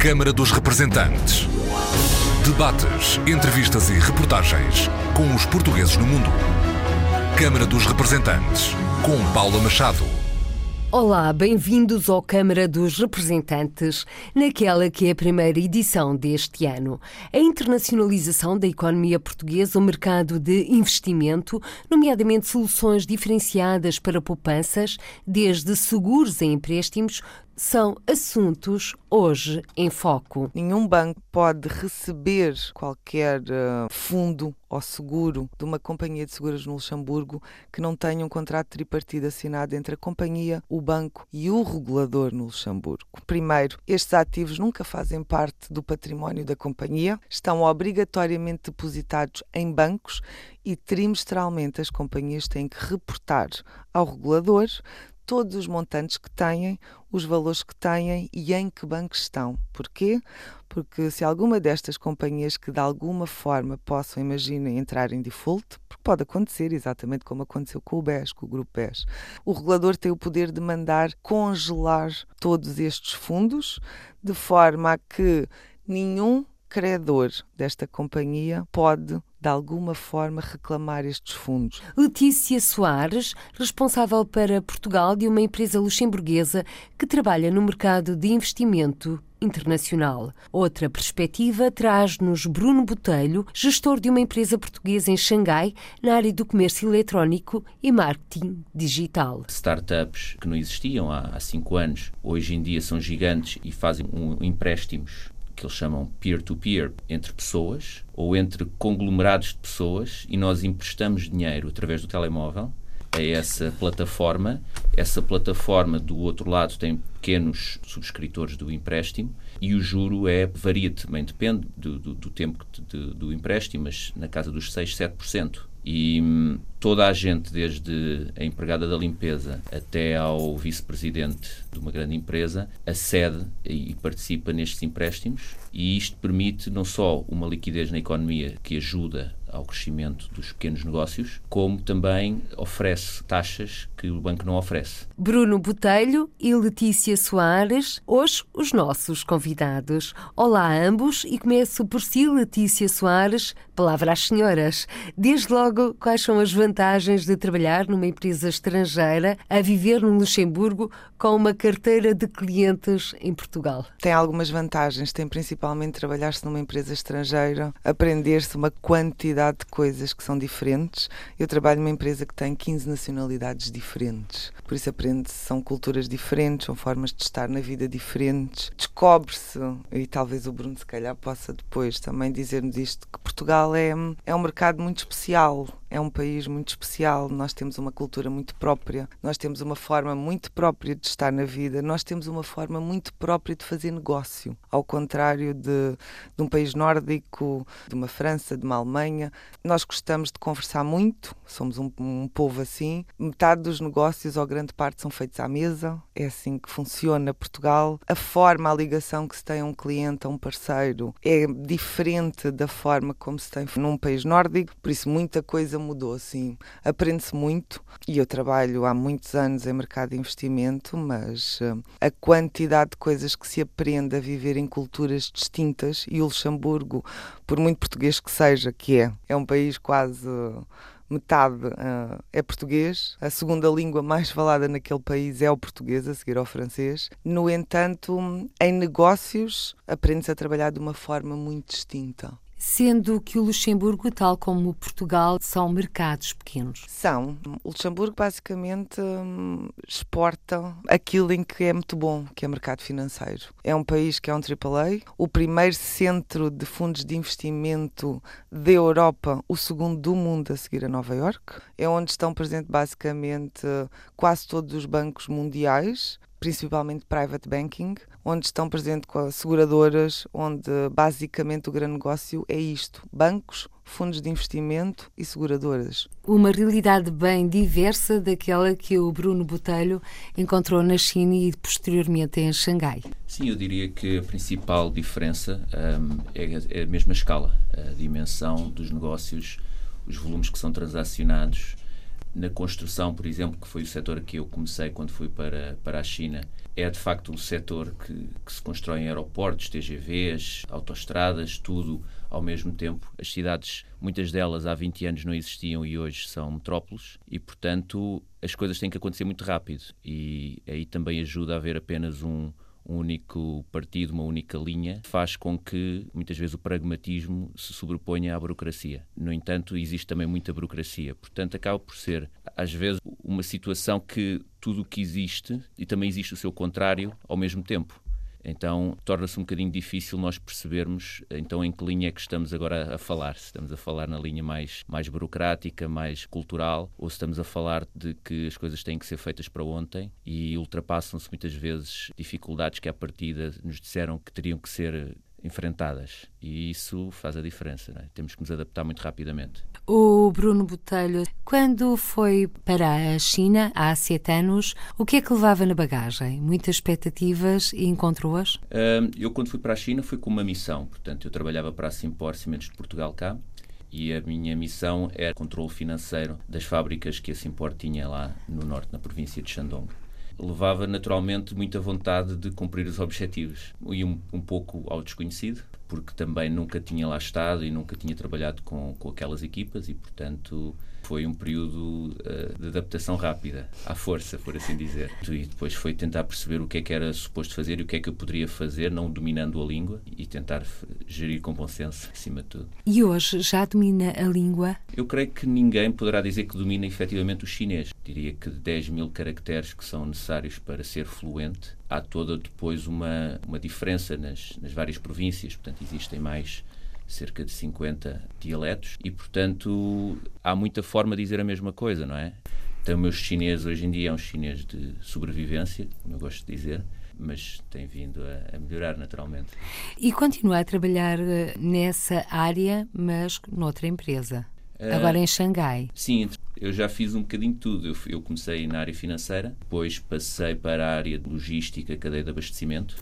Câmara dos Representantes. Debates, entrevistas e reportagens com os portugueses no mundo. Câmara dos Representantes, com Paula Machado. Olá, bem-vindos ao Câmara dos Representantes, naquela que é a primeira edição deste ano. A internacionalização da economia portuguesa, o mercado de investimento, nomeadamente soluções diferenciadas para poupanças, desde seguros a empréstimos, são assuntos hoje em foco. Nenhum banco pode receber qualquer uh, fundo ou seguro de uma companhia de seguros no Luxemburgo que não tenha um contrato tripartido assinado entre a companhia, o banco e o regulador no Luxemburgo. Primeiro, estes ativos nunca fazem parte do património da companhia, estão obrigatoriamente depositados em bancos e trimestralmente as companhias têm que reportar ao regulador todos os montantes que têm, os valores que têm e em que bancos estão. Porquê? Porque se alguma destas companhias que de alguma forma possam, imaginem, entrar em default, porque pode acontecer exatamente como aconteceu com o BES, com o Grupo BES, o regulador tem o poder de mandar congelar todos estes fundos de forma a que nenhum credor desta companhia pode de alguma forma reclamar estes fundos. Letícia Soares, responsável para Portugal de uma empresa luxemburguesa que trabalha no mercado de investimento internacional. Outra perspectiva traz-nos Bruno Botelho, gestor de uma empresa portuguesa em Xangai, na área do comércio eletrónico e marketing digital. Startups que não existiam há cinco anos, hoje em dia são gigantes e fazem um, empréstimos que eles chamam peer-to-peer, -peer, entre pessoas ou entre conglomerados de pessoas e nós emprestamos dinheiro através do telemóvel a essa plataforma. Essa plataforma, do outro lado, tem pequenos subscritores do empréstimo e o juro é varia também, depende do, do, do tempo de, do empréstimo, mas na casa dos 6, 7%. E hum, toda a gente, desde a empregada da limpeza até ao vice-presidente de uma grande empresa, acede e participa nestes empréstimos. E isto permite não só uma liquidez na economia que ajuda ao crescimento dos pequenos negócios, como também oferece taxas que o banco não oferece. Bruno Botelho e Letícia Soares, hoje os nossos convidados. Olá a ambos e começo por si, Letícia Soares, palavra às senhoras. Desde logo, quais são as vantagens de trabalhar numa empresa estrangeira a viver no Luxemburgo com uma carteira de clientes em Portugal? Tem algumas vantagens, tem principalmente trabalhar-se numa empresa estrangeira, aprender-se uma quantidade quantidade de coisas que são diferentes. Eu trabalho numa empresa que tem 15 nacionalidades diferentes, por isso aprende-se, são culturas diferentes, são formas de estar na vida diferentes. Descobre-se, e talvez o Bruno se calhar possa depois também dizer-nos isto, que Portugal é, é um mercado muito especial é um país muito especial, nós temos uma cultura muito própria, nós temos uma forma muito própria de estar na vida, nós temos uma forma muito própria de fazer negócio, ao contrário de, de um país nórdico, de uma França, de uma Alemanha. Nós gostamos de conversar muito, somos um, um povo assim. Metade dos negócios, ou grande parte, são feitos à mesa, é assim que funciona Portugal. A forma, a ligação que se tem a um cliente, a um parceiro, é diferente da forma como se tem num país nórdico, por isso muita coisa mudou, sim. Aprende-se muito e eu trabalho há muitos anos em mercado de investimento, mas uh, a quantidade de coisas que se aprende a viver em culturas distintas e o Luxemburgo, por muito português que seja, que é, é um país quase. Metade uh, é português, a segunda língua mais falada naquele país é o português, a seguir ao francês. No entanto, em negócios, aprende-se a trabalhar de uma forma muito distinta sendo que o Luxemburgo, tal como Portugal, são mercados pequenos? São. O Luxemburgo basicamente hum, exporta aquilo em que é muito bom, que é mercado financeiro. É um país que é um AAA, o primeiro centro de fundos de investimento da Europa, o segundo do mundo a seguir a Nova York. É onde estão presentes basicamente quase todos os bancos mundiais, principalmente private banking, onde estão presentes com as seguradoras, onde basicamente o grande negócio é isto: bancos, fundos de investimento e seguradoras. Uma realidade bem diversa daquela que o Bruno Botelho encontrou na China e posteriormente em Xangai. Sim, eu diria que a principal diferença um, é, é a mesma escala, a dimensão dos negócios, os volumes que são transacionados na construção, por exemplo, que foi o setor que eu comecei quando fui para, para a China, é de facto um setor que, que se constrói em aeroportos, TGVs, autoestradas, tudo ao mesmo tempo. As cidades, muitas delas há 20 anos não existiam e hoje são metrópoles e, portanto, as coisas têm que acontecer muito rápido e aí também ajuda a haver apenas um, um único partido, uma única linha, faz com que muitas vezes o pragmatismo se sobreponha à burocracia. No entanto, existe também muita burocracia. Portanto, acaba por ser, às vezes, uma situação que tudo o que existe e também existe o seu contrário ao mesmo tempo. Então torna-se um bocadinho difícil nós percebermos então em que linha é que estamos agora a falar. Se estamos a falar na linha mais, mais burocrática, mais cultural, ou se estamos a falar de que as coisas têm que ser feitas para ontem e ultrapassam-se muitas vezes dificuldades que à partida nos disseram que teriam que ser enfrentadas e isso faz a diferença. É? Temos que nos adaptar muito rapidamente. O Bruno Botelho, quando foi para a China há sete anos, o que é que levava na bagagem? Muitas expectativas e encontrou-as? Uh, eu, quando fui para a China, fui com uma missão. Portanto, eu trabalhava para a Simpor Cimentos de Portugal cá e a minha missão era controle financeiro das fábricas que a Simpor tinha lá no norte, na província de Shandong levava naturalmente muita vontade de cumprir os objetivos. E um, um pouco ao desconhecido, porque também nunca tinha lá estado e nunca tinha trabalhado com, com aquelas equipas e, portanto, foi um período uh, de adaptação rápida, à força, por assim dizer. E depois foi tentar perceber o que é que era suposto fazer e o que é que eu poderia fazer, não dominando a língua, e tentar gerir com bom senso, acima de tudo. E hoje já domina a língua? Eu creio que ninguém poderá dizer que domina efetivamente o chinês. Diria que de 10 mil caracteres que são necessários para ser fluente, há toda depois uma, uma diferença nas, nas várias províncias, portanto, existem mais cerca de 50 dialetos e, portanto, há muita forma de dizer a mesma coisa, não é? Então, o meu chinês hoje em dia é um chinês de sobrevivência, como eu gosto de dizer, mas tem vindo a, a, melhorar naturalmente. E continua a trabalhar eh, nessa área, mas noutra empresa? Uh, Agora em Xangai. Sim, eu já fiz um bocadinho de tudo. Eu, eu, comecei na área financeira, depois passei para a área de logística, cadeia de abastecimento,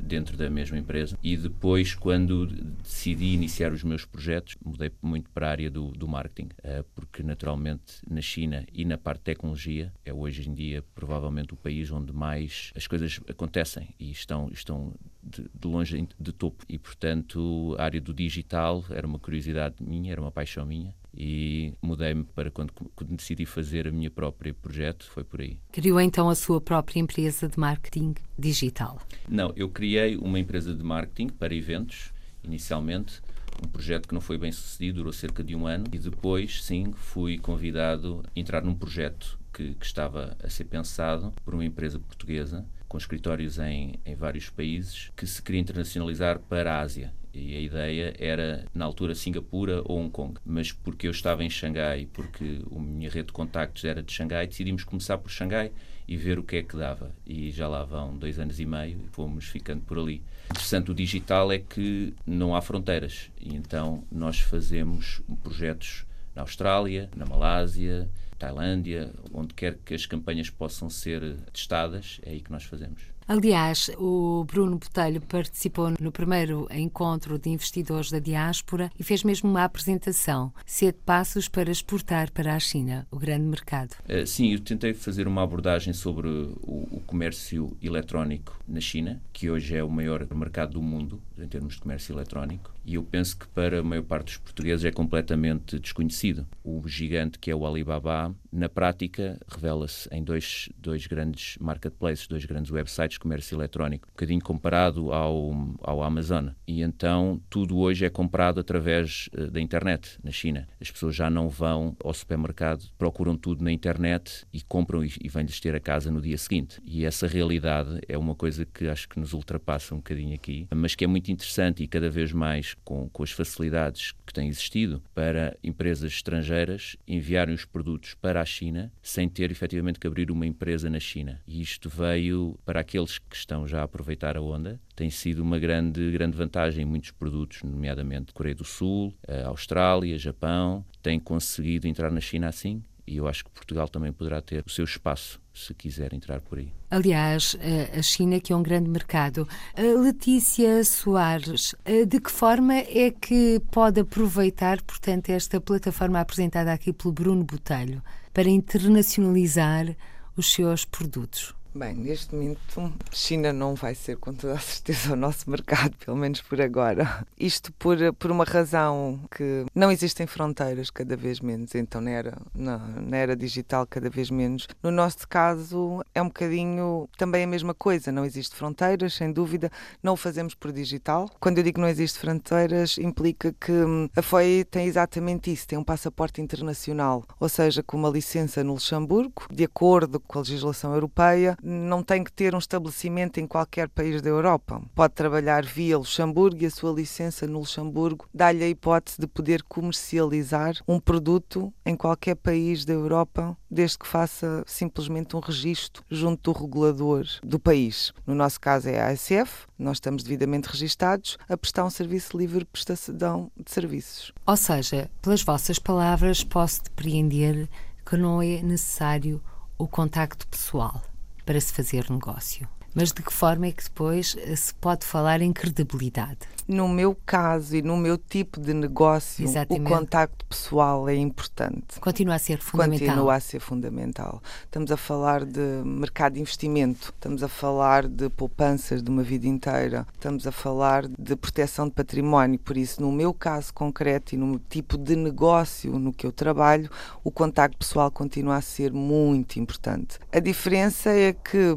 dentro da mesma empresa. E depois, quando decidi iniciar os meus projetos, mudei muito para a área do, do marketing, uh, porque naturalmente na China e na parte de tecnologia é hoje em dia provavelmente o país onde mais as coisas acontecem e estão, estão de, de longe de topo. E portanto, a área do digital era uma curiosidade minha, era uma paixão minha e mudei-me para quando, quando, decidi fazer a minha própria projeto, foi por aí. Criou então a sua própria empresa de marketing digital? Não, eu criei uma empresa de marketing para eventos, inicialmente, um projeto que não foi bem sucedido, durou cerca de um ano, e depois, sim, fui convidado a entrar num projeto que, que estava a ser pensado por uma empresa portuguesa com escritórios em, em vários países que se queria internacionalizar para a Ásia e a ideia era, na altura, Singapura ou Hong Kong. Mas porque eu estava em Xangai, porque a minha rede de contactos era de Xangai, decidimos começar por Xangai e ver o que é que dava. E já lá vão dois anos e meio e fomos ficando por ali. O interessante do digital é que não há fronteiras. E então nós fazemos projetos na Austrália, na Malásia, Tailândia, onde quer que as campanhas possam ser testadas, é aí que nós fazemos. Aliás, o Bruno Botelho participou no primeiro encontro de investidores da diáspora e fez mesmo uma apresentação, sete passos para exportar para a China, o grande mercado. Uh, sim, eu tentei fazer uma abordagem sobre o, comércio eletrónico na China, que hoje é o maior mercado do mundo em termos de comércio eletrónico, e eu penso que para a maior parte dos portugueses é completamente desconhecido. O gigante que é o Alibaba, na prática, revela-se em dois, dois grandes marketplaces, dois grandes websites de comércio eletrónico, um bocadinho comparado ao, ao Amazon. E então tudo hoje é comprado através uh, da internet na China. As pessoas já não vão ao supermercado, procuram tudo na internet e compram e, e vêm-lhes ter a casa no dia seguinte. E essa realidade é uma coisa que acho que nos ultrapassa um bocadinho aqui, mas que é muito interessante e cada vez mais com, com as facilidades que têm existido para empresas estrangeiras enviarem os produtos para a China sem ter efetivamente que abrir uma empresa na China. E isto veio para aquele aqueles que estão já a aproveitar a onda, tem sido uma grande, grande vantagem. Muitos produtos, nomeadamente Coreia do Sul, Austrália, Japão, têm conseguido entrar na China assim E eu acho que Portugal também poderá ter o seu espaço se quiser entrar por aí. Aliás, a China, que é um grande mercado. Letícia Soares, de que forma é que pode aproveitar, portanto, esta plataforma apresentada aqui pelo Bruno Botelho para internacionalizar os seus produtos? Bem, neste momento, China não vai ser com toda a certeza o nosso mercado, pelo menos por agora. Isto por, por uma razão que não existem fronteiras cada vez menos, então na era, na, na era digital cada vez menos. No nosso caso é um bocadinho também a mesma coisa, não existe fronteiras, sem dúvida, não o fazemos por digital. Quando eu digo não existe fronteiras, implica que hum, a FOI tem exatamente isso, tem um passaporte internacional, ou seja, com uma licença no Luxemburgo, de acordo com a legislação europeia, não tem que ter um estabelecimento em qualquer país da Europa. Pode trabalhar via Luxemburgo e a sua licença no Luxemburgo dá-lhe a hipótese de poder comercializar um produto em qualquer país da Europa, desde que faça simplesmente um registro junto do regulador do país. No nosso caso é a ASF, nós estamos devidamente registados a prestar um serviço livre prestação de serviços. Ou seja, pelas vossas palavras, posso depreender que não é necessário o contacto pessoal para se fazer negócio. Mas de que forma é que depois eh, se pode falar em credibilidade? No meu caso e no meu tipo de negócio, Exatamente. o contacto pessoal é importante. Continua a ser fundamental. Continua a ser fundamental. Estamos a falar de mercado de investimento, estamos a falar de poupanças de uma vida inteira, estamos a falar de proteção de património. Por isso, no meu caso concreto e no tipo de negócio no que eu trabalho, o contacto pessoal continua a ser muito importante. A diferença é que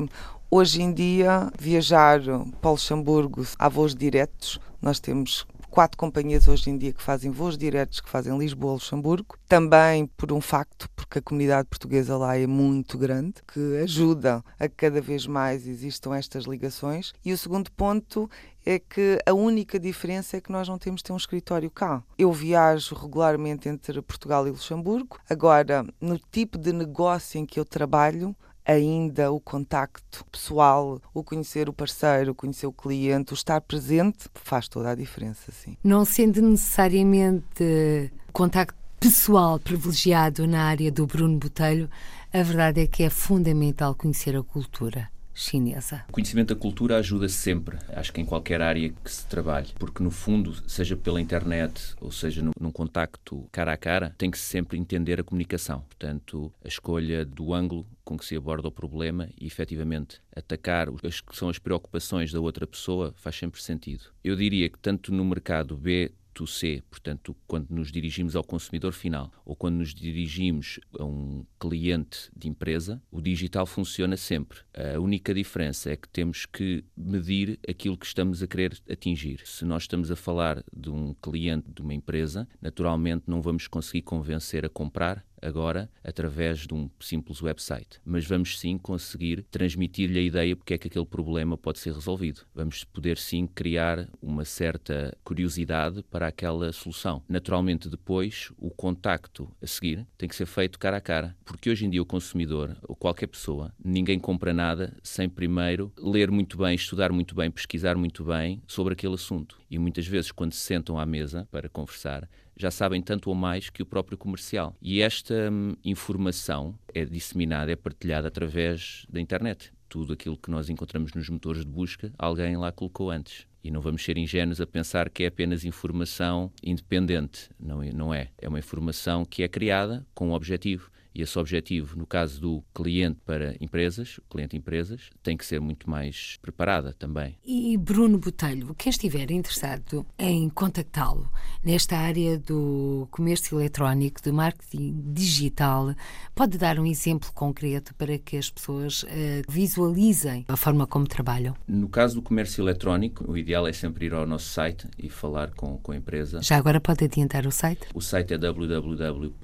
Hoje em dia, viajar para Luxemburgo há voos diretos. Nós temos quatro companhias hoje em dia que fazem voos diretos que fazem Lisboa-Luxemburgo. Também por um facto, porque a comunidade portuguesa lá é muito grande, que ajuda a que cada vez mais existam estas ligações. E o segundo ponto é que a única diferença é que nós não temos ter um escritório cá. Eu viajo regularmente entre Portugal e Luxemburgo. Agora, no tipo de negócio em que eu trabalho, ainda o contacto pessoal, o conhecer o parceiro, o conhecer o cliente, o estar presente, faz toda a diferença, sim. Não sendo necessariamente contacto pessoal privilegiado na área do Bruno Botelho, a verdade é que é fundamental conhecer a cultura chinesa. O conhecimento da cultura ajuda sempre, acho que em qualquer área que se trabalhe, porque no fundo, seja pela internet ou seja no, num contacto cara a cara, tem que -se sempre entender a comunicação. Portanto, a escolha do ângulo com que se aborda o problema e efetivamente atacar as que são as preocupações da outra pessoa faz sempre sentido. Eu diria que tanto no mercado B B2C, portanto, quando nos dirigimos ao consumidor final ou quando nos dirigimos a um cliente de empresa, o digital funciona sempre. A única diferença é que temos que medir aquilo que estamos a querer atingir. Se nós estamos a falar de um cliente de uma empresa, naturalmente não vamos conseguir convencer a comprar agora através de um simples website. Mas vamos sim conseguir transmitir-lhe a ideia porque é que aquele problema pode ser resolvido. Vamos poder sim criar uma certa curiosidade para aquela solução. Naturalmente, depois, o contacto a seguir tem que ser feito cara a cara, porque hoje em dia o consumidor, ou qualquer pessoa, ninguém compra nada sem primeiro ler muito bem, estudar muito bem, pesquisar muito bem sobre aquele assunto. E muitas vezes, quando se sentam à mesa para conversar, já sabem tanto ou mais que o próprio comercial. E esta hum, informação é disseminada, é partilhada através da internet. Tudo aquilo que nós encontramos nos motores de busca, alguém lá colocou antes. E não vamos ser ingênuos a pensar que é apenas informação independente. Não, é, não é. É uma informação que é criada com um objetivo e esse objetivo, no caso do cliente para empresas, cliente empresas, tem que ser muito mais preparada também. E Bruno Botelho, quem estiver interessado em contactá-lo nesta área do comércio eletrónico, do marketing digital, pode dar um exemplo concreto para que as pessoas uh, visualizem a forma como trabalham? No caso do comércio eletrónico, o ideal é sempre ir ao nosso site e falar com, com a empresa. Já agora pode adiantar o site? O site é www.sales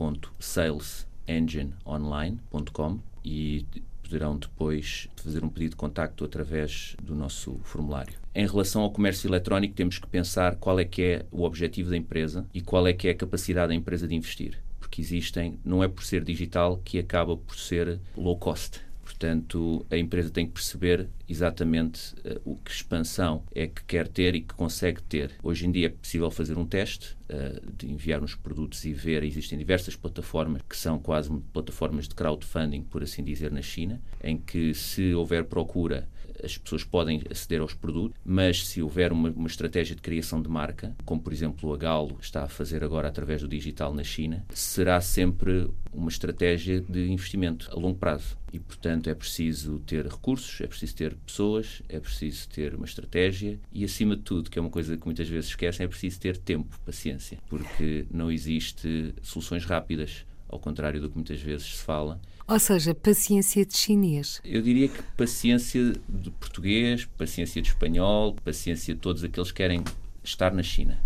engineonline.com e poderão depois fazer um pedido de contacto através do nosso formulário. Em relação ao comércio eletrónico, temos que pensar qual é que é o objetivo da empresa e qual é que é a capacidade da empresa de investir. Porque existem, não é por ser digital que acaba por ser low cost portanto, a empresa tem que perceber exatamente uh, o que expansão é que quer ter e que consegue ter. Hoje em dia é possível fazer um teste uh, de enviar uns produtos e ver. Existem diversas plataformas que são quase plataformas de crowdfunding, por assim dizer, na China, em que se houver procura as pessoas podem aceder aos produtos, mas se houver uma, uma, estratégia de criação de marca, como por exemplo a Galo está a fazer agora através do digital na China, será sempre uma estratégia de investimento a longo prazo. E, portanto, é preciso ter recursos, é preciso ter pessoas, é preciso ter uma estratégia e, acima de tudo, que é uma coisa que muitas vezes esquecem, é preciso ter tempo, paciência, porque não existe soluções rápidas, ao contrário do que muitas vezes se fala. Ou seja, paciência de chinês. Eu diria que paciência de português, paciência de espanhol, paciência de todos aqueles que querem estar na China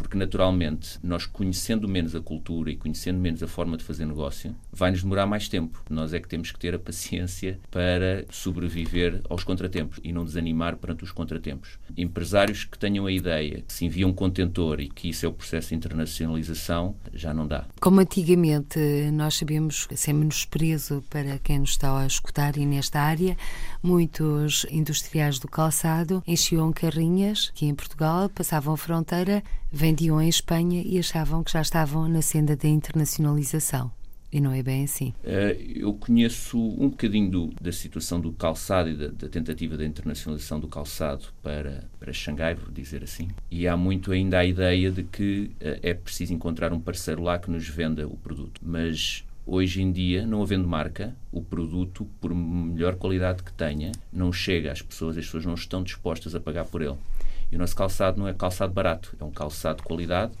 porque naturalmente nós conhecendo menos a cultura e conhecendo menos a forma de fazer negócio, vai-nos demorar mais tempo. Nós é que temos que ter a paciência para sobreviver aos contratempos e não desanimar perante os contratempos. Empresários que tenham a ideia que se envia um contentor e que isso é o processo de internacionalização, já não dá. Como antigamente nós sabemos, sem menosprezo para quem nos está a escutar e nesta área, muitos industriais do calçado enchiam carrinhas que em Portugal passavam a fronteira vendiam em Espanha e achavam que já estavam na senda da internacionalização. E não é bem assim. Uh, eu conheço um bocadinho do, da situação do calçado e da, da, tentativa da internacionalização do calçado para, para Xangai, vou dizer assim. E há muito ainda a ideia de que uh, é preciso encontrar um parceiro lá que nos venda o produto. Mas hoje em dia, não havendo marca, o produto, por melhor qualidade que tenha, não chega às pessoas, as pessoas não estão dispostas a pagar por ele. E o nosso calçado não é calçado barato, é um calçado de qualidade,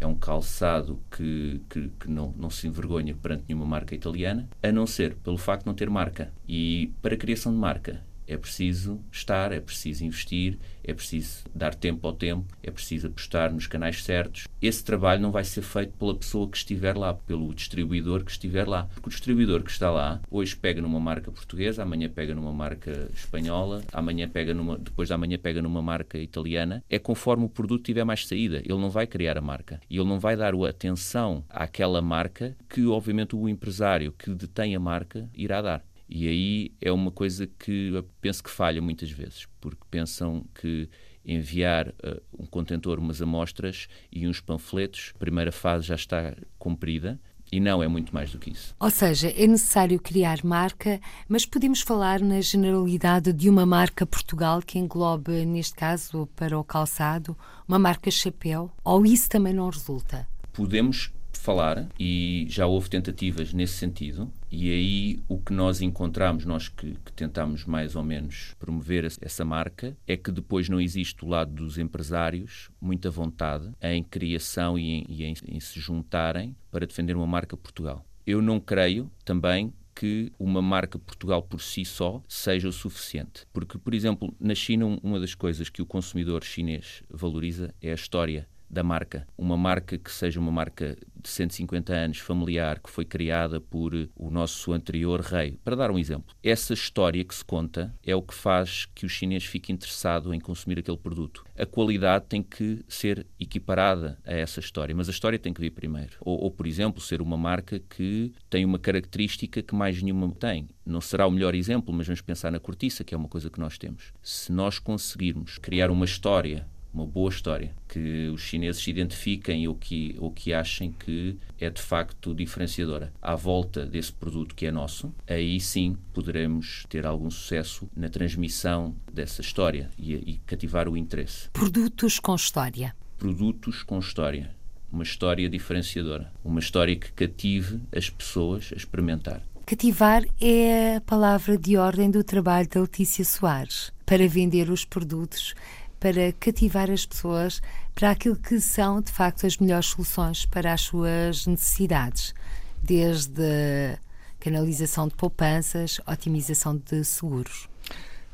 é um calçado que, que, que, não, não se envergonha perante nenhuma marca italiana, a não ser pelo facto de não ter marca. E para a criação de marca é preciso estar, é preciso investir, é preciso dar tempo ao tempo, é preciso apostar nos canais certos. Esse trabalho não vai ser feito pela pessoa que estiver lá, pelo distribuidor que estiver lá. Porque o distribuidor que está lá, hoje pega numa marca portuguesa, amanhã pega numa marca espanhola, amanhã pega numa, depois da manhã pega numa marca italiana. É conforme o produto tiver mais saída. Ele não vai criar a marca. E ele não vai dar atenção àquela marca que, obviamente, o empresário que detém a marca irá dar. E aí é uma coisa que eu penso que falha muitas vezes, porque pensam que enviar uh, um contentor, umas amostras e uns panfletos, a primeira fase já está cumprida. E não, é muito mais do que isso. Ou seja, é necessário criar marca, mas podemos falar na generalidade de uma marca Portugal que englobe, neste caso, para o calçado, uma marca chapéu? Ou isso também não resulta? Podemos falar e já houve tentativas nesse sentido. E aí o que nós encontramos, nós que, que tentamos mais ou menos promover essa marca, é que depois não existe do lado dos empresários muita vontade em criação e em, e em, em se juntarem para defender uma marca Portugal. Eu não creio também que uma marca Portugal por si só seja o suficiente. Porque, por exemplo, na China, uma das coisas que o consumidor chinês valoriza é a história da marca. Uma marca que seja uma marca de 150 anos, familiar, que foi criada por o nosso anterior rei. Para dar um exemplo, essa história que se conta é o que faz que o chinês fique interessado em consumir aquele produto. A qualidade tem que ser equiparada a essa história, mas a história tem que vir primeiro. Ou, ou por exemplo, ser uma marca que tem uma característica que mais nenhuma tem. Não será o melhor exemplo, mas vamos pensar na cortiça, que é uma coisa que nós temos. Se nós conseguirmos criar uma história uma boa história, que os chineses se identifiquem ou que, ou que achem que é de facto diferenciadora. À volta desse produto que é nosso, aí sim poderemos ter algum sucesso na transmissão dessa história e, e cativar o interesse. Produtos com história. Produtos com história. Uma história diferenciadora. Uma história que cative as pessoas a experimentar. Cativar é a palavra de ordem do trabalho da Letícia Soares para vender os produtos para cativar as pessoas para aquilo que são, de facto, as melhores soluções para as suas necessidades, desde canalização de poupanças, otimização de seguros.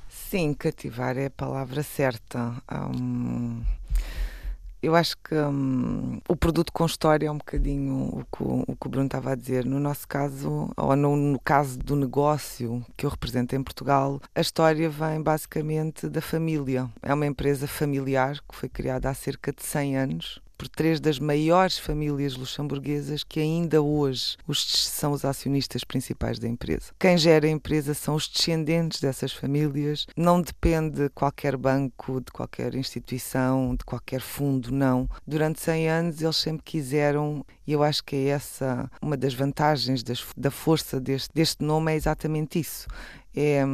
Sim, cativar é a palavra certa. Eu acho que um, o produto com história é um bocadinho o que o, o, que o Bruno estava a dizer. No nosso caso, ou no, no, caso do negócio que eu represento em Portugal, a história vem basicamente da família. É uma empresa familiar que foi criada há cerca de 100 anos por três das maiores famílias luxemburguesas que ainda hoje os, são os acionistas principais da empresa. Quem gera a empresa são os descendentes dessas famílias, não depende de qualquer banco, de qualquer instituição, de qualquer fundo, não. Durante 100 anos eles sempre quiseram, e eu acho que é essa uma das vantagens das, da força deste, deste nome, é exatamente isso é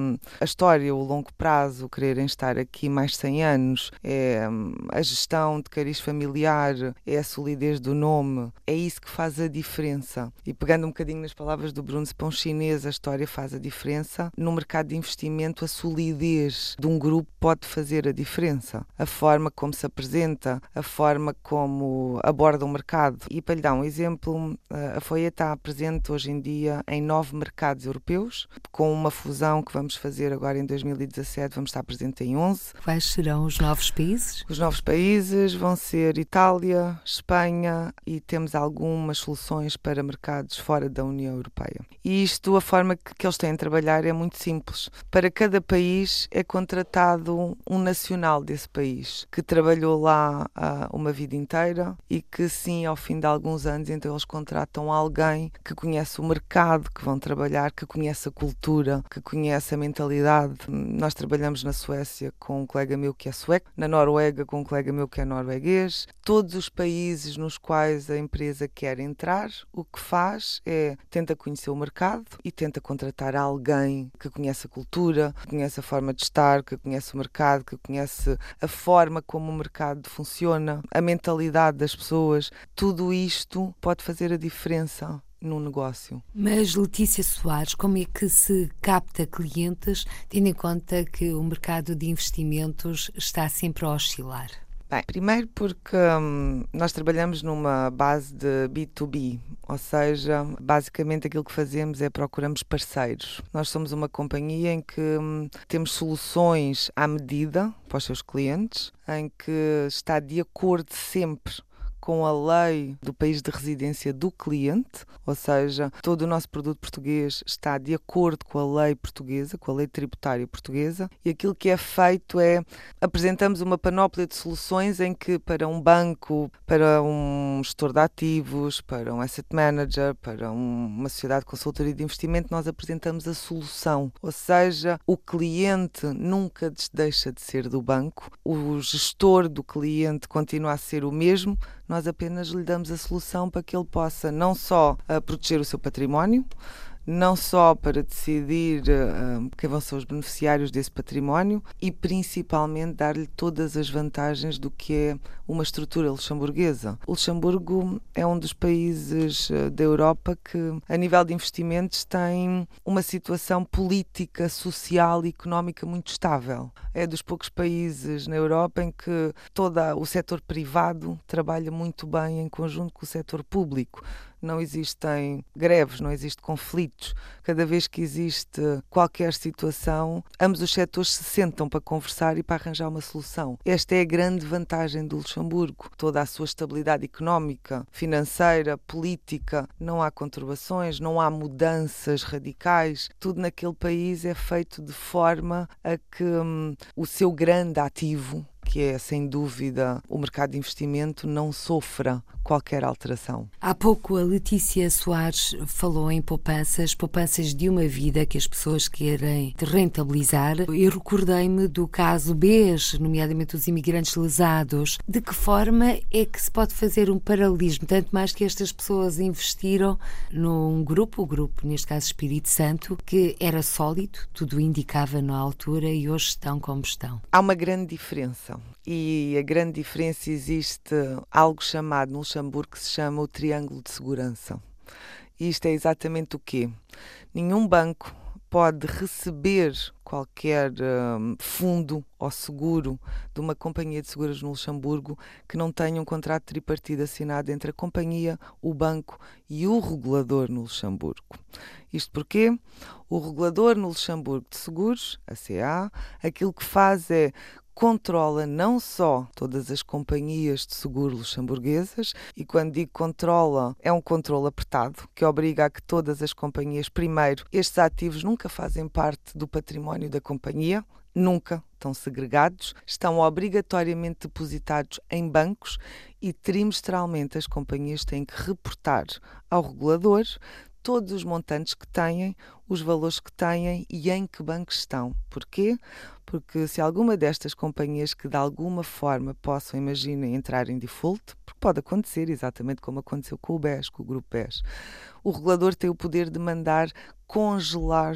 a história, o longo prazo, quererem estar aqui mais 100 anos, é a gestão de cariz familiar, é a solidez do nome, é isso que faz a diferença. E pegando um bocadinho nas palavras do Bruno, um chinês a história faz a diferença, no mercado de investimento a solidez de um grupo pode fazer a diferença. A forma como se apresenta, a forma como aborda o mercado. E para lhe dar um exemplo, a Foia está presente hoje em dia em nove mercados europeus, com uma fusão que vamos fazer agora em 2017, vamos estar presente em 11. Quais serão os novos países? Os novos países vão ser Itália, Espanha e temos algumas soluções para mercados fora da União Europeia. E isto, a forma que, que eles têm de trabalhar é muito simples. Para cada país é contratado um nacional desse país que trabalhou lá uh, uma vida inteira e que, sim, ao fim de alguns anos, então eles contratam alguém que conhece o mercado que vão trabalhar, que conhece a cultura, que conhece conhece a mentalidade. Nós trabalhamos na Suécia com um colega meu que é sueco, na Noruega com um colega meu que é norueguês. Todos os países nos quais a empresa quer entrar, o que faz é tenta conhecer o mercado e tenta contratar alguém que conhece a cultura, que conhece a forma de estar, que conhece o mercado, que conhece a forma como o mercado funciona, a mentalidade das pessoas. Tudo isto pode fazer a diferença num negócio. Mas Letícia Soares, como é que se capta clientes, tendo em conta que o mercado de investimentos está sempre a oscilar? Bem, primeiro porque hum, nós trabalhamos numa base de B2B, ou seja, basicamente aquilo que fazemos é procuramos parceiros. Nós somos uma companhia em que hum, temos soluções à medida para os seus clientes, em que está de acordo sempre com a lei do país de residência do cliente, ou seja, todo o nosso produto português está de acordo com a lei portuguesa, com a lei tributária portuguesa, e aquilo que é feito é apresentamos uma panóplia de soluções em que para um banco, para um gestor de ativos, para um asset manager, para um, uma sociedade de consultoria de investimento, nós apresentamos a solução, ou seja, o cliente nunca deixa de ser do banco, o gestor do cliente continua a ser o mesmo, nós apenas lhe damos a solução para que ele possa não só uh, proteger o seu património, não só para decidir uh, quem vão ser os beneficiários desse património e principalmente dar-lhe todas as vantagens do que é uma estrutura luxemburguesa. O Luxemburgo é um dos países uh, da Europa que, a nível de investimentos, tem uma situação política, social e económica muito estável. É dos poucos países na Europa em que todo o setor privado trabalha muito bem em conjunto com o setor público não existem greves, não existe conflitos. Cada vez que existe qualquer situação, ambos os setores se sentam para conversar e para arranjar uma solução. Esta é a grande vantagem do Luxemburgo. Toda a sua estabilidade económica, financeira, política, não há conturbações, não há mudanças radicais. Tudo naquele país é feito de forma a que hum, o seu grande ativo que é, sem dúvida, o mercado de investimento não sofra qualquer alteração. Há pouco a Letícia Soares falou em poupanças, poupanças de uma vida que as pessoas querem rentabilizar. Eu recordei-me do caso BES, nomeadamente os imigrantes lesados. De que forma é que se pode fazer um paralelismo, tanto mais que estas pessoas investiram num grupo, o grupo, neste caso Espírito Santo, que era sólido, tudo indicava na altura e hoje estão como estão? Há uma grande diferença e a grande diferença existe algo chamado no Luxemburgo que se chama o triângulo de segurança. E isto é exatamente o quê? Nenhum banco pode receber qualquer um, fundo ou seguro de uma companhia de seguros no Luxemburgo que não tenha um contrato tripartido assinado entre a companhia, o banco e o regulador no Luxemburgo. Isto porque o regulador no Luxemburgo de seguros, a CA, aquilo que faz é controla não só todas as companhias de seguro luxemburguesas, e quando digo controla, é um controle apertado, que obriga a que todas as companhias, primeiro, estes ativos nunca fazem parte do património da companhia, Nunca estão segregados, estão obrigatoriamente depositados em bancos e trimestralmente as companhias têm que reportar ao regulador todos os montantes que têm, os valores que têm e em que bancos estão. Porquê? Porque se alguma destas companhias que de alguma forma possam, imaginem, entrar em default, porque pode acontecer exatamente como aconteceu com o BES, com o Grupo BES, o regulador tem o poder de mandar congelar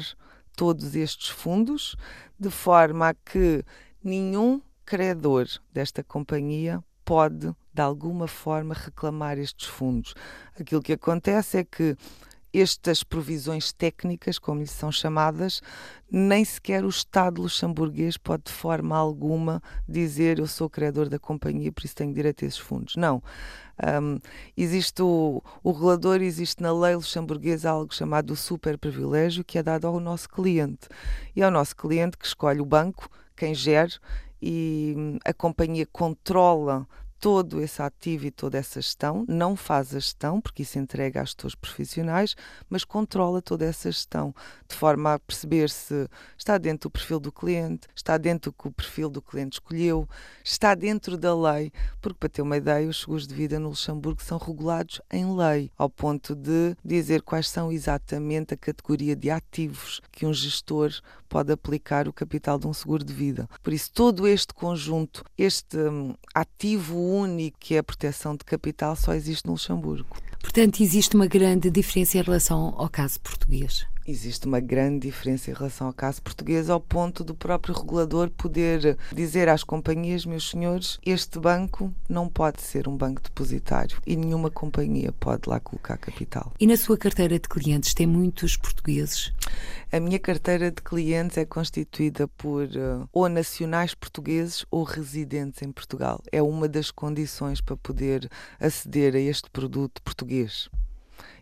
todos estes fundos, de forma a que nenhum credor desta companhia pode, de alguma forma, reclamar estes fundos. Aquilo que acontece é que estas provisões técnicas, como lhes são chamadas, nem sequer o Estado luxemburguês pode de forma alguma dizer eu sou credor da companhia, por isso tenho direito a esses fundos. Não. Um, existe o, o regulador, existe na lei luxemburguesa algo chamado super privilégio que é dado ao nosso cliente. E é o nosso cliente que escolhe o banco, quem gere, e hum, a companhia controla todo esse ativo e toda essa gestão, não faz a gestão, porque isso entrega às gestores profissionais, mas controla toda essa gestão, de forma a perceber se está dentro do perfil do cliente, está dentro do que o perfil do cliente escolheu, está dentro da lei, porque para ter uma ideia, os seguros de vida no Luxemburgo são regulados em lei, ao ponto de dizer quais são exatamente a categoria de ativos que um gestor pode aplicar o capital de um seguro de vida. Por isso, todo este conjunto, este hum, ativo único que é a proteção de capital, só existe no Luxemburgo. Portanto, existe uma grande diferença em relação ao caso português. Existe uma grande diferença em relação ao caso português, ao ponto do próprio regulador poder dizer às companhias, meus senhores, este banco não pode ser um banco depositário e nenhuma companhia pode lá colocar capital. E na sua carteira de clientes tem muitos portugueses? A minha carteira de clientes é constituída por uh, ou nacionais portugueses ou residentes em Portugal. É uma das condições para poder aceder a este produto português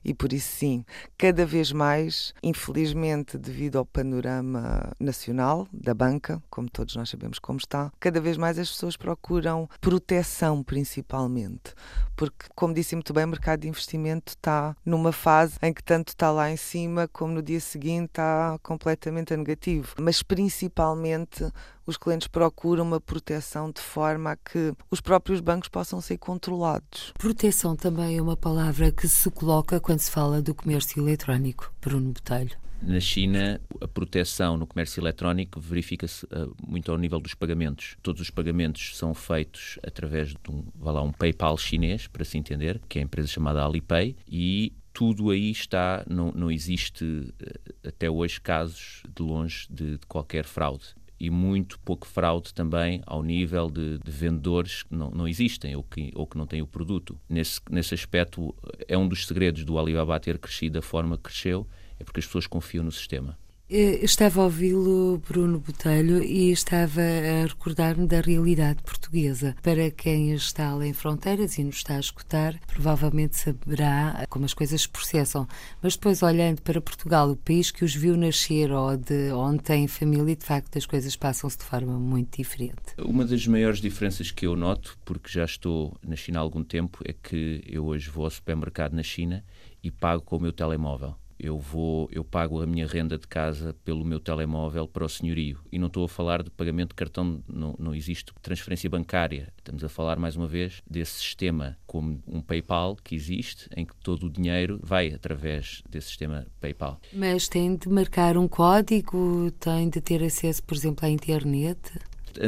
e por isso sim, cada vez mais, infelizmente, devido ao panorama nacional da banca, como todos nós sabemos como está, cada vez mais as pessoas procuram proteção principalmente, porque como disse muito bem, o mercado de investimento está numa fase em que tanto está lá em cima como no dia seguinte está completamente a negativo, mas principalmente os clientes procuram uma proteção de forma a que os próprios bancos possam ser controlados. Proteção também é uma palavra que se coloca quando se fala do comércio eletrónico, Bruno Botelho. Na China, a proteção no comércio eletrónico verifica-se uh, muito ao nível dos pagamentos. Todos os pagamentos são feitos através de um, lá, um PayPal chinês, para se entender, que é a empresa chamada Alipay, e tudo aí está, não, não existe uh, até hoje casos de longe de, de qualquer fraude e muito pouco fraude também ao nível de, de, vendedores que não, não existem ou que, ou que não têm o produto. Nesse, nesse aspecto, é um dos segredos do Alibaba ter crescido da forma que cresceu, é porque as pessoas confiam no sistema. Eh, estava a ouvi-lo, Bruno Botelho, e estava a recordar-me da realidade portuguesa. Para quem está além fronteiras e nos está a escutar, provavelmente saberá como as coisas se processam. Mas depois, olhando para Portugal, o país que os viu nascer ou de onde tem família, de facto as coisas passam-se de forma muito diferente. Uma das maiores diferenças que eu noto, porque já estou na China há algum tempo, é que eu hoje vou ao supermercado na China e pago com o meu telemóvel eu vou, eu pago a minha renda de casa pelo meu telemóvel para o senhorio. E não estou a falar de pagamento de cartão, não, não existe transferência bancária. Estamos a falar, mais uma vez, desse sistema como um PayPal que existe, em que todo o dinheiro vai através desse sistema PayPal. Mas tem de marcar um código, tem de ter acesso, por exemplo, à internet?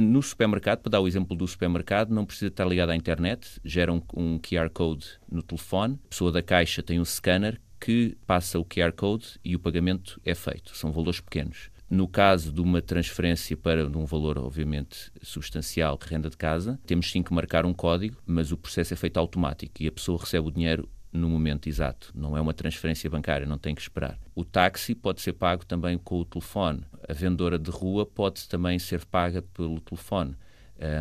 no supermercado, para dar o exemplo do supermercado, não precisa estar ligado à internet, gera um, um, QR Code no telefone, a pessoa da caixa tem um scanner que passa o QR Code e o pagamento é feito. São valores pequenos. No caso de uma transferência para um valor, obviamente, substancial, renda de casa, temos sim que marcar um código, mas o processo é feito automático e a pessoa recebe o dinheiro no momento exato. Não é uma transferência bancária, não tem que esperar. O táxi pode ser pago também com o telefone. A vendedora de rua pode também ser paga pelo telefone,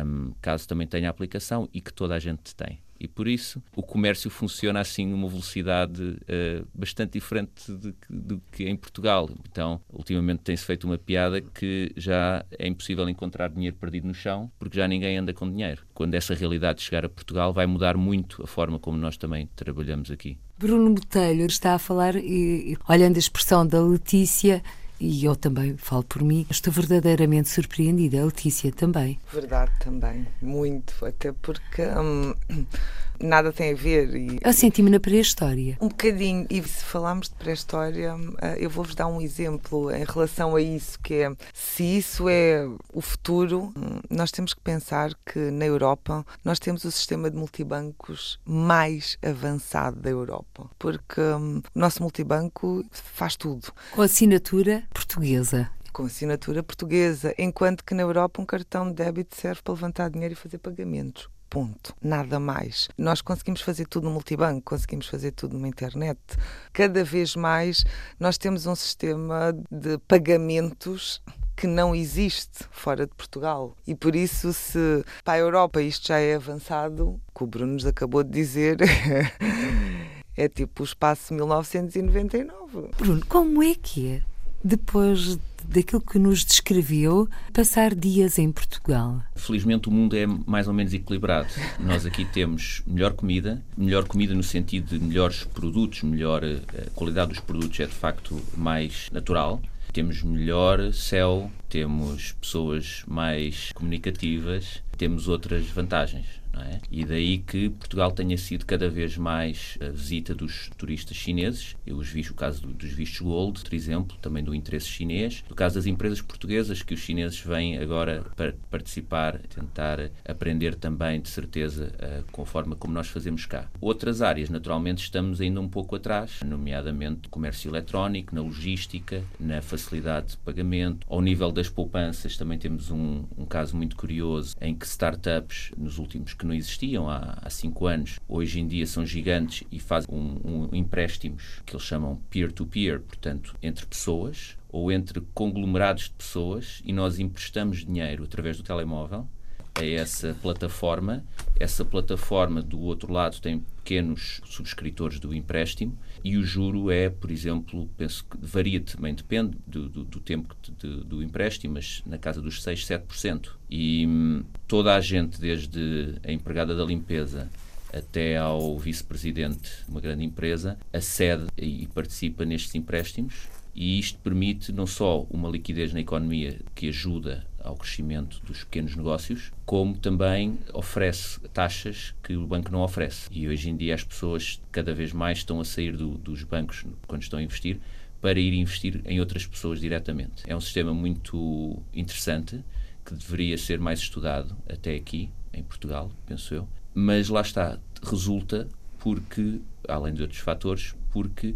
um, caso também tenha aplicação e que toda a gente tem. E por isso o comércio funciona assim numa velocidade uh, bastante diferente do que em Portugal. Então, ultimamente tem-se feito uma piada que já é impossível encontrar dinheiro perdido no chão porque já ninguém anda com dinheiro. Quando essa realidade chegar a Portugal, vai mudar muito a forma como nós também trabalhamos aqui. Bruno Botelho está a falar, e, olhando a expressão da Letícia, e eu também falo por mim, estou verdadeiramente surpreendida. A Letícia também. Verdade, também. Muito. Até porque hum, nada tem a ver. E... Eu senti-me na pré-história. Um bocadinho. E se falarmos de pré-história, hum, eu vou-vos dar um exemplo em relação a isso, que é se isso é o futuro, hum, nós temos que pensar que na Europa nós temos o sistema de multibancos mais avançado da Europa. Porque hum, o nosso multibanco faz tudo. Com assinatura portuguesa com assinatura portuguesa, enquanto que na Europa um cartão de débito serve para levantar dinheiro e fazer pagamentos. Ponto. Nada mais. Nós conseguimos fazer tudo no multibanco, conseguimos fazer tudo numa internet. Cada vez mais nós temos um sistema de pagamentos que não existe fora de Portugal. E por isso, se para a Europa isto já é avançado, o que o Bruno nos acabou de dizer. é tipo o espaço 1999. Bruno, como é que é depois daquilo que nos descreveu, passar dias em Portugal? Felizmente o mundo é mais ou menos equilibrado. Nós aqui temos melhor comida, melhor comida no sentido de melhores produtos, melhor a eh, qualidade dos produtos é de facto mais natural. Temos melhor céu, temos pessoas mais comunicativas, temos outras vantagens. É? E daí que Portugal tenha sido cada vez mais a visita dos turistas chineses. Eu os vi o caso dos vistos Gold, por exemplo, também do interesse chinês. No caso das empresas portuguesas, que os chineses vêm agora para participar, tentar aprender também, de certeza, com a forma como nós fazemos cá. Outras áreas, naturalmente, estamos ainda um pouco atrás, nomeadamente no comércio eletrónico, na logística, na facilidade de pagamento. Ao nível das poupanças, também temos um, um caso muito curioso em que startups, nos últimos que não existiam há, há cinco anos, hoje em dia são gigantes e fazem um, um empréstimos que eles chamam peer-to-peer, -peer, portanto, entre pessoas ou entre conglomerados de pessoas e nós emprestamos dinheiro através do telemóvel a essa plataforma. Essa plataforma, do outro lado, tem pequenos subscritores do empréstimo e o juro é, por exemplo, penso que varia também, depende do, do, do tempo de, do empréstimo, mas na casa dos 6, 7%. E hum, toda a gente, desde a empregada da limpeza até ao vice-presidente de uma grande empresa, acede e participa nestes empréstimos e isto permite não só uma liquidez na economia que ajuda ao crescimento dos pequenos negócios, como também oferece taxas que o banco não oferece. E hoje em dia as pessoas cada vez mais estão a sair do, dos bancos quando estão a investir para ir investir em outras pessoas diretamente. É um sistema muito interessante que deveria ser mais estudado até aqui, em Portugal, penso eu. Mas lá está, resulta porque, além de outros fatores, porque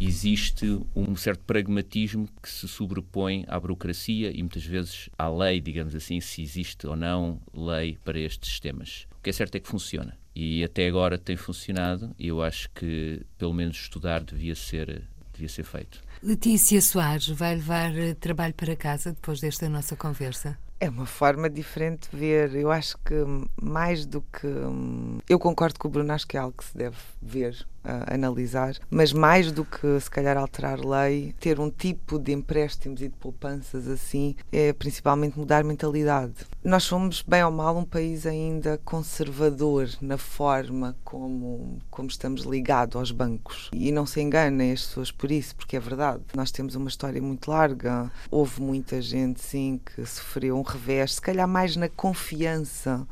existe um certo pragmatismo que se sobrepõe à burocracia e muitas vezes à lei, digamos assim, se existe ou não lei para estes sistemas. O que é certo é que funciona. E até agora tem funcionado e eu acho que pelo menos estudar devia ser, devia ser feito. Letícia Soares vai levar eh, trabalho para casa depois desta nossa conversa? É uma forma diferente de ver. Eu acho que mais do que. Hum, eu concordo com o Bruno, acho que é algo que se deve ver analisar, mas mais do que se calhar alterar lei, ter um tipo de empréstimos e de poupanças assim, é principalmente mudar mentalidade. Nós somos, bem ou mal, um país ainda conservador na forma como, como estamos ligados aos bancos. E não se enganem as pessoas por isso, porque é verdade. Nós temos uma história muito larga, houve muita gente, sim, que sofreu um revés, se calhar mais na confiança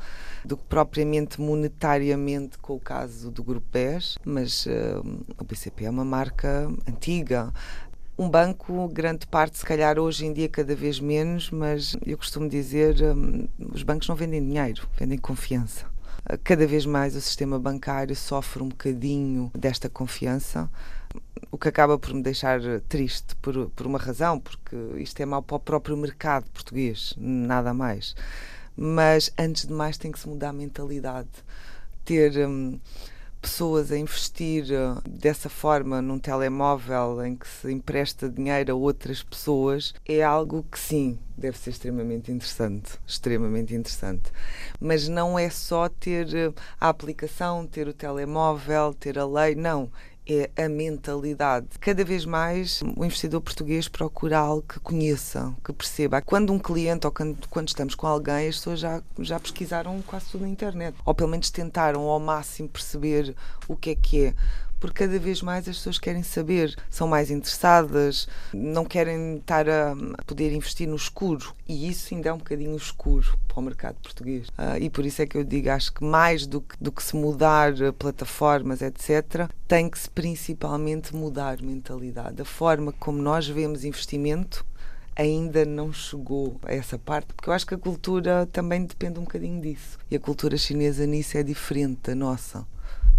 do que propriamente monetariamente com o caso do Grupo BES, mas uh, o BCP é uma marca antiga. Um banco, grande parte, se calhar hoje em dia cada vez menos, mas eu costumo dizer, um, os bancos não vendem dinheiro, vendem confiança. Cada vez mais o sistema bancário sofre um bocadinho desta confiança, o que acaba por me deixar triste por, por uma razão, porque isto é mau para o próprio mercado português, nada mais mas antes de mais tem que se mudar a mentalidade. Ter hum, pessoas a investir uh, dessa forma num telemóvel em que se empresta dinheiro a outras pessoas é algo que sim, deve ser extremamente interessante, extremamente interessante. Mas não é só ter uh, a aplicação, ter o telemóvel, ter a lei, não é a mentalidade. Cada vez mais o investidor português procura algo que conheça, que perceba. Quando um cliente ou quando, quando estamos com alguém, as pessoas já, já pesquisaram quase tudo na internet. Ou pelo menos tentaram ao máximo perceber o que é que é porque cada vez mais as pessoas querem saber, são mais interessadas, não querem estar a poder investir no escuro. E isso ainda é um bocadinho escuro para o mercado português. Uh, e por isso é que eu digo, acho que mais do que, do que se mudar plataformas, etc., tem que se principalmente mudar mentalidade. A forma como nós vemos investimento ainda não chegou a essa parte, porque eu acho que a cultura também depende um bocadinho disso. E a cultura chinesa nisso é diferente da nossa.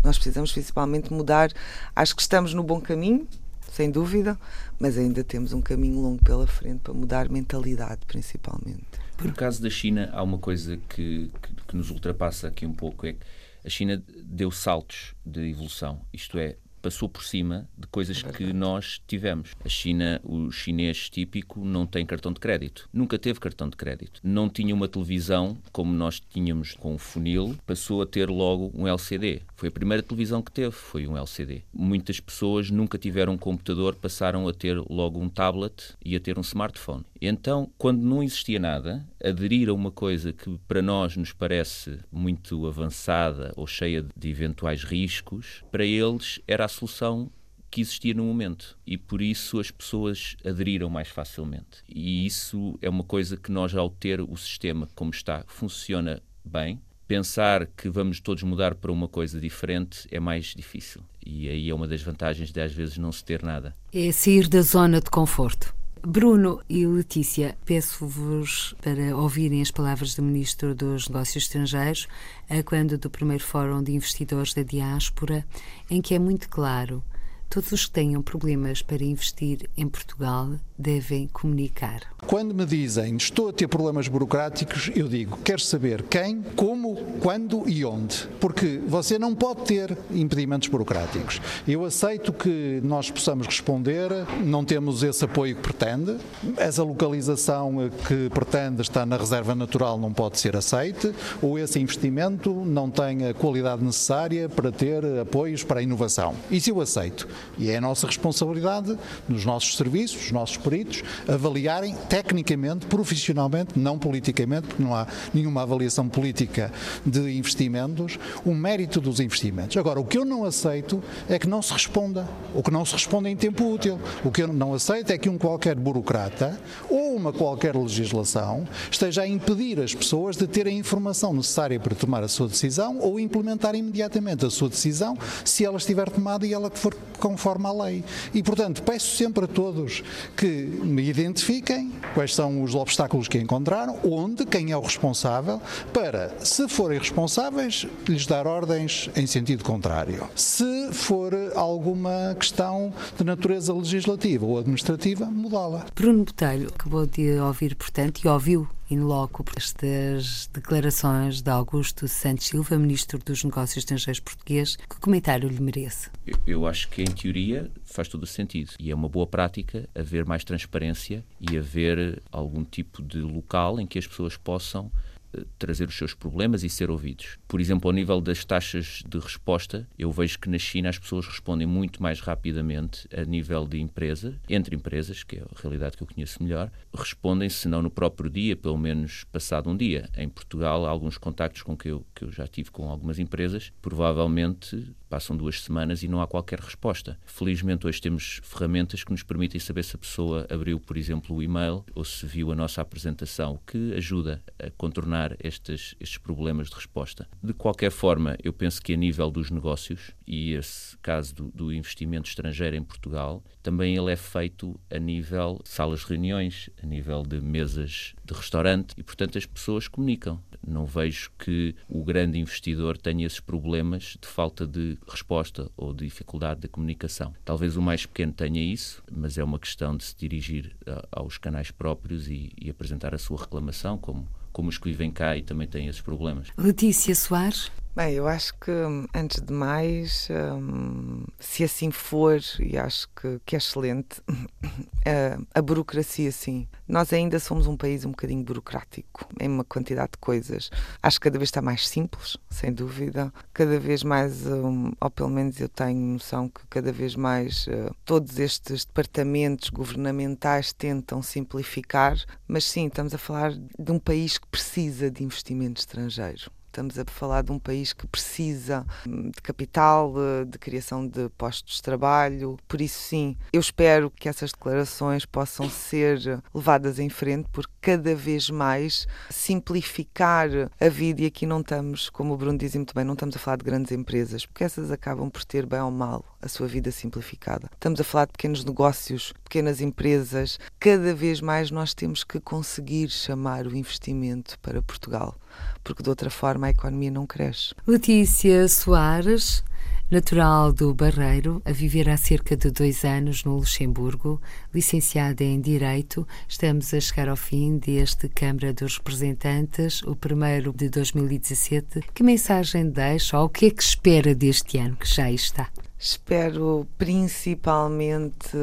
Nós precisamos principalmente mudar. Acho que estamos no bom caminho, sem dúvida, mas ainda temos um caminho longo pela frente para mudar mentalidade, principalmente. Por caso da China, há uma coisa que, que, que nos ultrapassa aqui um pouco: é que a China deu saltos de evolução, isto é, passou por cima de coisas é que nós tivemos. A China, o chinês típico, não tem cartão de crédito. Nunca teve cartão de crédito. Não tinha uma televisão como nós tínhamos com o funil, passou a ter logo um LCD. Foi a primeira televisão que teve, foi um LCD. Muitas pessoas nunca tiveram um computador, passaram a ter logo um tablet e a ter um smartphone. Então, quando não existia nada, aderir a uma coisa que para nós nos parece muito avançada ou cheia de eventuais riscos, para eles era a solução que existia no momento e por isso as pessoas aderiram mais facilmente. E isso é uma coisa que nós, ao ter o sistema como está, funciona bem, pensar que vamos todos mudar para uma coisa diferente é mais difícil. E aí é uma das vantagens de às vezes não se ter nada. É sair da zona de conforto. Bruno e Letícia, peço-vos para ouvirem as palavras do Ministro dos Negócios Estrangeiros, a quando do primeiro Fórum de Investidores da Diáspora, em que é muito claro Todos os que tenham problemas para investir em Portugal devem comunicar. Quando me dizem estou a ter problemas burocráticos, eu digo quero saber quem, como, quando e onde. Porque você não pode ter impedimentos burocráticos. Eu aceito que nós possamos responder, não temos esse apoio que pretende, essa localização que pretende estar na reserva natural não pode ser aceite, ou esse investimento não tem a qualidade necessária para ter apoios para a inovação. Isso eu aceito. E é a nossa responsabilidade, nos nossos serviços, os nossos peritos, avaliarem tecnicamente, profissionalmente, não politicamente, porque não há nenhuma avaliação política de investimentos, o mérito dos investimentos. Agora, o que eu não aceito é que não se responda, ou que não se responda em tempo útil. O que eu não aceito é que um qualquer burocrata ou uma qualquer legislação esteja a impedir as pessoas de terem a informação necessária para tomar a sua decisão ou implementar imediatamente a sua decisão se ela estiver tomada e ela for conforme a lei. E, portanto, peço sempre a todos que me identifiquem quais são os obstáculos que encontraram, onde, quem é o responsável, para, se forem responsáveis, lhes dar ordens em sentido contrário. Se for alguma questão de natureza legislativa ou administrativa, mudá-la. Bruno Botelho acabou de ouvir, portanto, e ouviu in loco estas declarações de Augusto Santos Silva, Ministro dos Negócios Estrangeiros português. Que comentário lhe merece? Eu, eu acho que, em teoria, faz todo o sentido. E é uma boa prática haver mais transparência e haver algum tipo de local em que as pessoas possam trazer os seus problemas e ser ouvidos. Por exemplo, ao nível das taxas de resposta, eu vejo que na China as pessoas respondem muito mais rapidamente a nível de empresa, entre empresas, que é a realidade que eu conheço melhor, respondem, se não no próprio dia, pelo menos passado um dia. Em Portugal, há alguns contactos com que eu, que eu já tive com algumas empresas, provavelmente passam duas semanas e não há qualquer resposta. Felizmente, hoje temos ferramentas que nos permitem saber se a pessoa abriu, por exemplo, o e-mail ou se viu a nossa apresentação, que ajuda a contornar estes, estes problemas de resposta. De qualquer forma, eu penso que a nível dos negócios, e esse caso do, do investimento estrangeiro em Portugal, também ele é feito a nível de salas de reuniões, a nível de mesas de restaurante, e portanto as pessoas comunicam. Não vejo que o grande investidor tenha esses problemas de falta de resposta ou de dificuldade de comunicação. Talvez o mais pequeno tenha isso, mas é uma questão de se dirigir aos canais próprios e, e apresentar a sua reclamação, como, como os que vivem cá e também têm esses problemas. Letícia Soares. Bem, eu acho que, antes de mais, um, se assim for, e acho que, que é excelente, a, a, burocracia, sim. Nós ainda somos um país um bocadinho burocrático em uma quantidade de coisas. Acho que cada vez está mais simples, sem dúvida. Cada vez mais, um, ou pelo menos eu tenho noção que cada vez mais uh, todos estes departamentos governamentais tentam simplificar, mas sim, estamos a falar de um país que precisa de investimento estrangeiro Estamos a falar de um país que precisa hum, de capital, de criação de postos de trabalho. Por isso, sim, eu espero que essas declarações possam ser levadas em frente, porque cada vez mais simplificar a vida, e aqui não estamos, como o Bruno diz muito bem, não estamos a falar de grandes empresas, porque essas acabam por ter bem ou mal a sua vida simplificada. Estamos a falar de pequenos negócios, pequenas empresas. Cada vez mais nós temos que conseguir chamar o investimento para Portugal, porque de outra forma a economia não cresce. Letícia Soares natural do Barreiro, a viver há cerca de dois anos no Luxemburgo, licenciada em Direito. Estamos a chegar ao fim deste Câmara dos Representantes, o primeiro de 2017. Que mensagem deixa ou o que é que espera deste ano que já está? Espero principalmente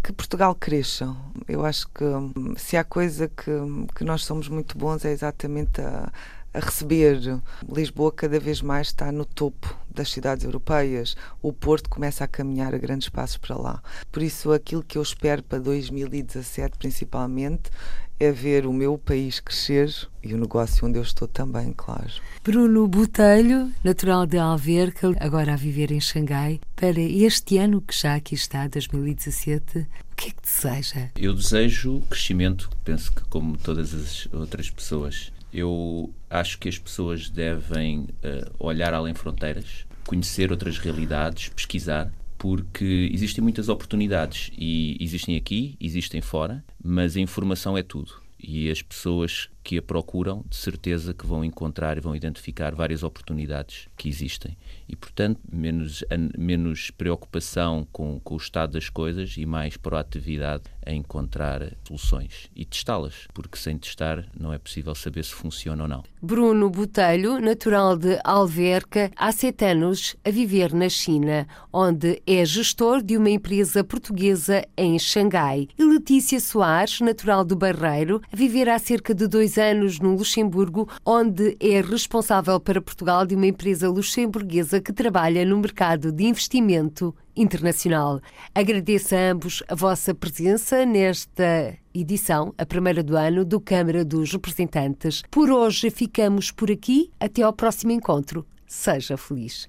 que Portugal cresça. Eu acho que hum, se há coisa que, que nós somos muito bons é exatamente a, a receber. Lisboa cada vez mais está no topo das cidades europeias. O Porto começa a caminhar a grandes passos para lá. Por isso, aquilo que eu espero para 2017, principalmente, é ver o meu país crescer e o negócio onde eu estou também, claro. Bruno Botelho, natural de Alverca, agora a viver em Xangai, para este ano que já aqui está, 2017, o que é que deseja? Eu desejo crescimento, penso que como todas as outras pessoas. Eu acho que as pessoas devem uh, olhar além fronteiras, conhecer outras realidades, pesquisar, porque existem muitas oportunidades e existem aqui, existem fora, mas a informação é tudo. E as pessoas que a procuram, de certeza que vão encontrar e vão identificar várias oportunidades que existem. E, portanto, menos, menos preocupação com, com o estado das coisas e mais proatividade a encontrar soluções e testá-las, porque sem testar não é possível saber se funciona ou não. Bruno Botelho, natural de Alverca, há sete anos a viver na China, onde é gestor de uma empresa portuguesa em Xangai. E Letícia Soares, natural do Barreiro, a viver há cerca de dois anos no Luxemburgo, onde é responsável para Portugal de uma empresa luxemburguesa que trabalha no mercado de investimento internacional. Agradeço a ambos a vossa presença nesta edição, a primeira do ano, do Câmara dos Representantes. Por hoje ficamos por aqui. Até ao próximo encontro. Seja feliz.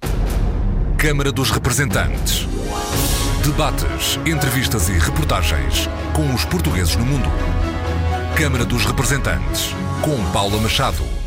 Câmara dos Representantes. Debates, entrevistas e reportagens com os portugueses no mundo. Câmara dos Representantes, com Paula Machado.